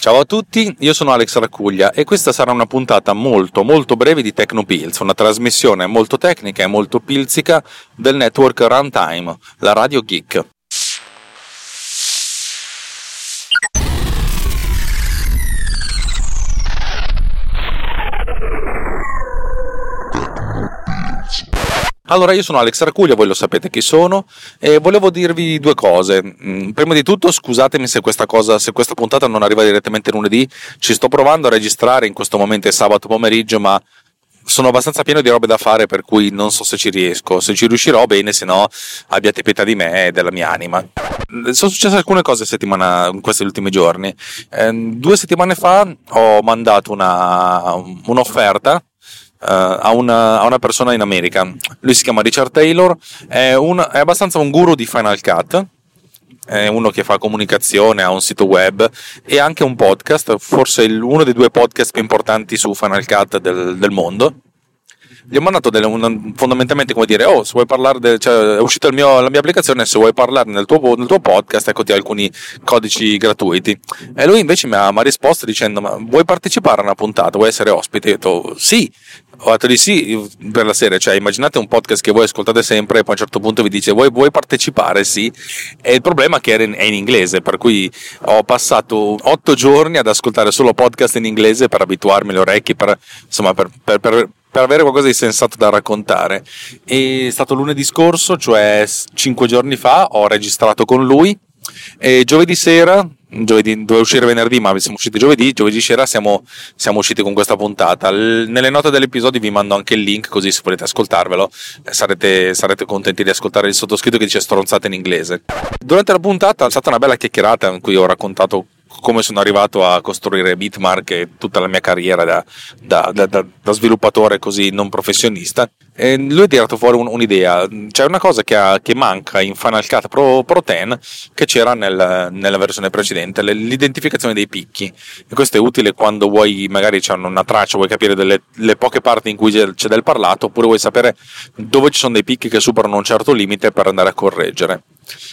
Ciao a tutti, io sono Alex Raccuglia e questa sarà una puntata molto molto breve di Tecnopills, una trasmissione molto tecnica e molto pilzica del network Runtime, la Radio Geek. Allora, io sono Alex Arcuglia, voi lo sapete chi sono, e volevo dirvi due cose. Mm, prima di tutto, scusatemi se questa, cosa, se questa puntata non arriva direttamente lunedì, ci sto provando a registrare, in questo momento è sabato pomeriggio, ma sono abbastanza pieno di robe da fare, per cui non so se ci riesco. Se ci riuscirò, bene, se no abbiate pietà di me e della mia anima. Sono successe alcune cose settimana, in questi ultimi giorni. Eh, due settimane fa ho mandato una, un'offerta a, una, a, una, persona in America. Lui si chiama Richard Taylor, è, un, è, abbastanza un guru di Final Cut. È uno che fa comunicazione, ha un sito web e anche un podcast, forse uno dei due podcast più importanti su Final Cut del, del mondo gli ho mandato delle, un, fondamentalmente come dire, oh, se vuoi parlare, de, cioè, è uscita la mia applicazione, se vuoi parlare nel tuo, nel tuo podcast, eccoti alcuni codici gratuiti. E lui invece mi ha, mi ha, risposto dicendo, ma vuoi partecipare a una puntata, vuoi essere ospite? Io ho detto, sì. Ho detto di sì per la serie, cioè immaginate un podcast che voi ascoltate sempre e poi a un certo punto vi dice vuoi, vuoi partecipare? Sì. E il problema è che è in, inglese, per cui ho passato otto giorni ad ascoltare solo podcast in inglese per abituarmi le orecchie, per, insomma, per, per, per per avere qualcosa di sensato da raccontare. È stato lunedì scorso, cioè cinque giorni fa, ho registrato con lui e giovedì sera, giovedì, doveva uscire venerdì, ma siamo usciti giovedì. Giovedì sera siamo, siamo usciti con questa puntata. L- nelle note dell'episodio vi mando anche il link, così se volete ascoltarvelo, eh, sarete, sarete, contenti di ascoltare il sottoscritto che dice stronzate in inglese. Durante la puntata è stata una bella chiacchierata in cui ho raccontato come sono arrivato a costruire Bitmark e tutta la mia carriera da, da, da, da sviluppatore così non professionista. E lui ha tirato fuori un, un'idea. C'è una cosa che, ha, che, manca in Final Cut Pro, Pro 10 che c'era nel, nella versione precedente, l'identificazione dei picchi. E questo è utile quando vuoi, magari c'è una traccia, vuoi capire delle le poche parti in cui c'è del parlato, oppure vuoi sapere dove ci sono dei picchi che superano un certo limite per andare a correggere.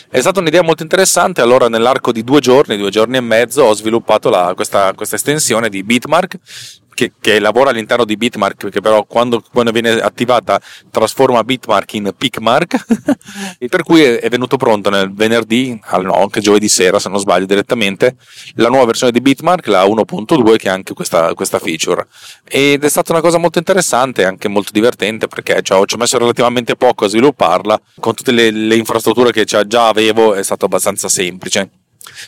È stata un'idea molto interessante, allora nell'arco di due giorni, due giorni e mezzo, ho sviluppato la, questa, questa estensione di Bitmark che, che, lavora all'interno di Bitmark, che però quando, quando viene attivata trasforma Bitmark in Pickmark, e per cui è, è, venuto pronto nel venerdì, no, anche giovedì sera se non sbaglio direttamente, la nuova versione di Bitmark, la 1.2, che ha anche questa, questa feature. Ed è stata una cosa molto interessante e anche molto divertente perché cioè, ci ho messo relativamente poco a svilupparla, con tutte le, le infrastrutture che già avevo è stato abbastanza semplice.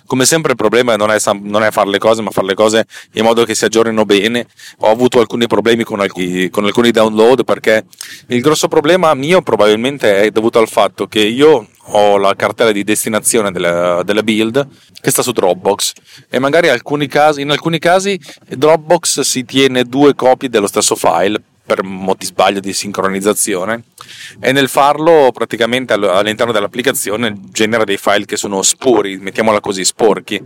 Come sempre il problema non è, non è, fare le cose, ma fare le cose in modo che si aggiornino bene. Ho avuto alcuni problemi con alcuni, con alcuni download perché il grosso problema mio probabilmente è dovuto al fatto che io ho la cartella di destinazione della, della, build che sta su Dropbox e magari alcuni casi, in alcuni casi Dropbox si tiene due copie dello stesso file per moti sbaglio di sincronizzazione e nel farlo praticamente all'interno dell'applicazione genera dei file che sono spuri, mettiamola così, sporchi.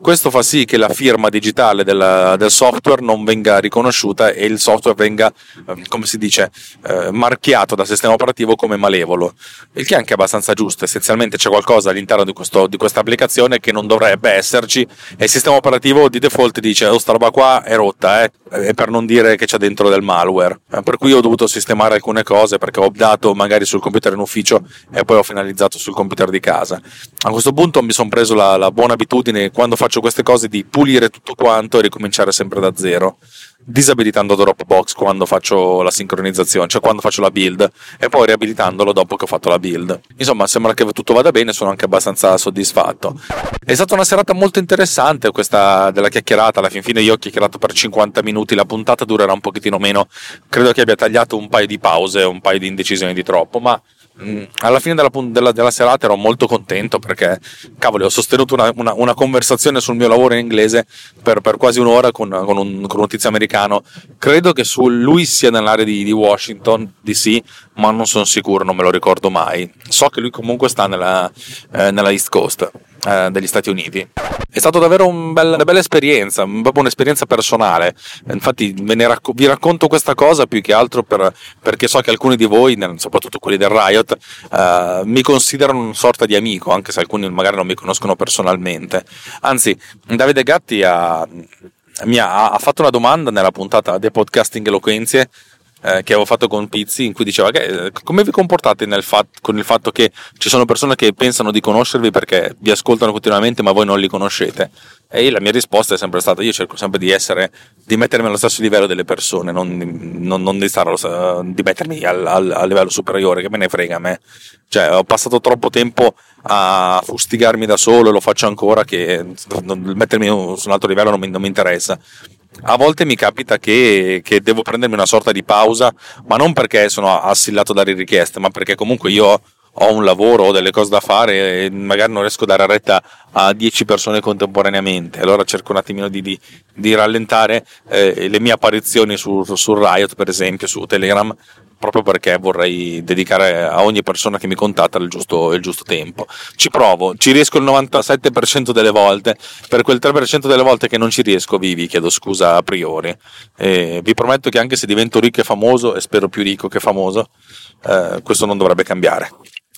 Questo fa sì che la firma digitale del, del software non venga riconosciuta e il software venga, ehm, come si dice, eh, marchiato dal sistema operativo come malevolo, il che è anche abbastanza giusto. Essenzialmente c'è qualcosa all'interno di, questo, di questa applicazione che non dovrebbe esserci e il sistema operativo di default dice oh sta roba qua è rotta, eh? per non dire che c'è dentro del malware. Eh, per cui ho dovuto sistemare alcune cose perché ho dato magari sul computer in ufficio e poi ho finalizzato sul computer di casa. A questo punto mi sono preso la, la buona abitudine quando faccio queste cose di pulire tutto quanto e ricominciare sempre da zero disabilitando Dropbox quando faccio la sincronizzazione, cioè quando faccio la build e poi riabilitandolo dopo che ho fatto la build. Insomma, sembra che tutto vada bene, sono anche abbastanza soddisfatto. È stata una serata molto interessante questa della chiacchierata, alla fin fine io ho chiacchierato per 50 minuti, la puntata durerà un pochettino meno, credo che abbia tagliato un paio di pause, un paio di indecisioni di troppo, ma alla fine della, della, della, serata ero molto contento perché, cavolo, ho sostenuto una, una, una conversazione sul mio lavoro in inglese per, per quasi un'ora con, con, un, con, un, tizio americano. Credo che su, lui sia nell'area di, di Washington DC, ma non sono sicuro, non me lo ricordo mai. So che lui comunque sta nella, eh, nella East Coast. Eh, degli Stati Uniti. È stata davvero un bel, una bella esperienza, proprio un'esperienza personale. Infatti racco- vi racconto questa cosa più che altro per, perché so che alcuni di voi, soprattutto quelli del Riot, eh, mi considerano una sorta di amico, anche se alcuni magari non mi conoscono personalmente. Anzi, Davide Gatti ha, ha, ha fatto una domanda nella puntata The Podcasting Eloquenzie eh, che avevo fatto con Pizzi in cui diceva che, eh, come vi comportate fat- con il fatto che ci sono persone che pensano di conoscervi perché vi ascoltano continuamente ma voi non li conoscete? E la mia risposta è sempre stata io cerco sempre di essere di mettermi allo stesso livello delle persone non, non, non di, allo, di mettermi al, al, al, livello superiore che me ne frega a me. Cioè ho passato troppo tempo a fustigarmi da solo e lo faccio ancora che non, mettermi su un altro livello non mi, non mi interessa a volte mi capita che, che, devo prendermi una sorta di pausa, ma non perché sono assillato dalle richieste, ma perché comunque io ho un lavoro, ho delle cose da fare e magari non riesco a dare retta a 10 persone contemporaneamente. Allora cerco un attimino di, di, di rallentare eh, le mie apparizioni su, su Riot, per esempio, su Telegram, proprio perché vorrei dedicare a ogni persona che mi contatta il giusto, il giusto tempo. Ci provo, ci riesco il 97% delle volte, per quel 3% delle volte che non ci riesco vi, vi chiedo scusa a priori. E vi prometto che anche se divento ricco e famoso, e spero più ricco che famoso, eh, questo non dovrebbe cambiare.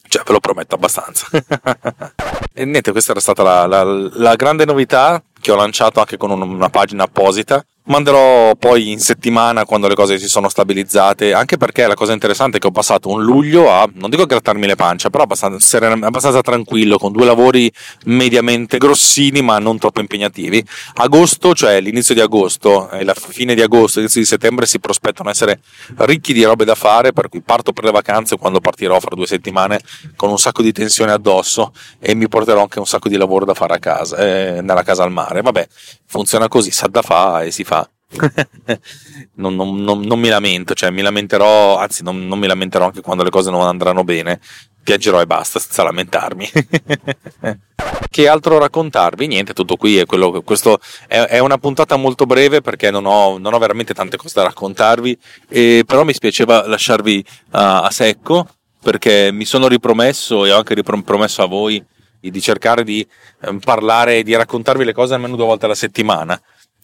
Cioè, ve lo prometto abbastanza. e niente, questa era stata la, la, la grande novità che ho lanciato anche con una pagina apposita Manderò poi in settimana quando le cose si sono stabilizzate, anche perché la cosa interessante è che ho passato un luglio a, non dico grattarmi le pancia, però abbastanza, abbastanza tranquillo, con due lavori mediamente grossini ma non troppo impegnativi. Agosto, cioè l'inizio di agosto e la fine di agosto, l'inizio di settembre si prospettano essere ricchi di robe da fare, per cui parto per le vacanze quando partirò fra due settimane con un sacco di tensione addosso e mi porterò anche un sacco di lavoro da fare a casa, eh, nella casa al mare. Vabbè, funziona così, sa da fa e si fa non, non, non, non, mi lamento, cioè mi lamenterò, anzi non, mi lamenterò anche quando le cose non andranno bene, piangerò e basta senza lamentarmi. che altro raccontarvi? Niente, tutto qui è quello, questo è, è una puntata molto breve perché non ho, ho, veramente tante cose da raccontarvi, e, però mi spiaceva lasciarvi uh, a secco perché mi sono ripromesso e ho anche ripromesso a voi di cercare di eh, parlare, di raccontarvi le cose almeno due volte alla settimana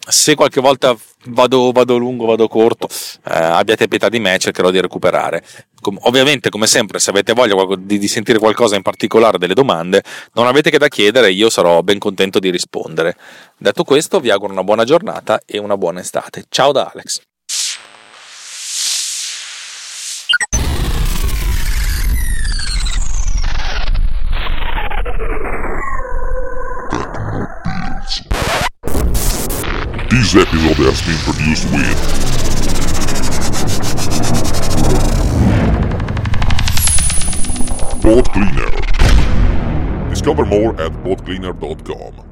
se qualche volta vado, vado lungo, vado corto, eh, abbiate pietà di me, cercherò di recuperare. Com- ovviamente, come sempre, se avete voglia di, di, sentire qualcosa in particolare delle domande, non avete che da chiedere, io sarò ben contento di rispondere. Detto questo, vi auguro una buona giornata e una buona estate. Ciao da Alex. This episode has been produced with Pod Cleaner. Discover more at podcleaner.com.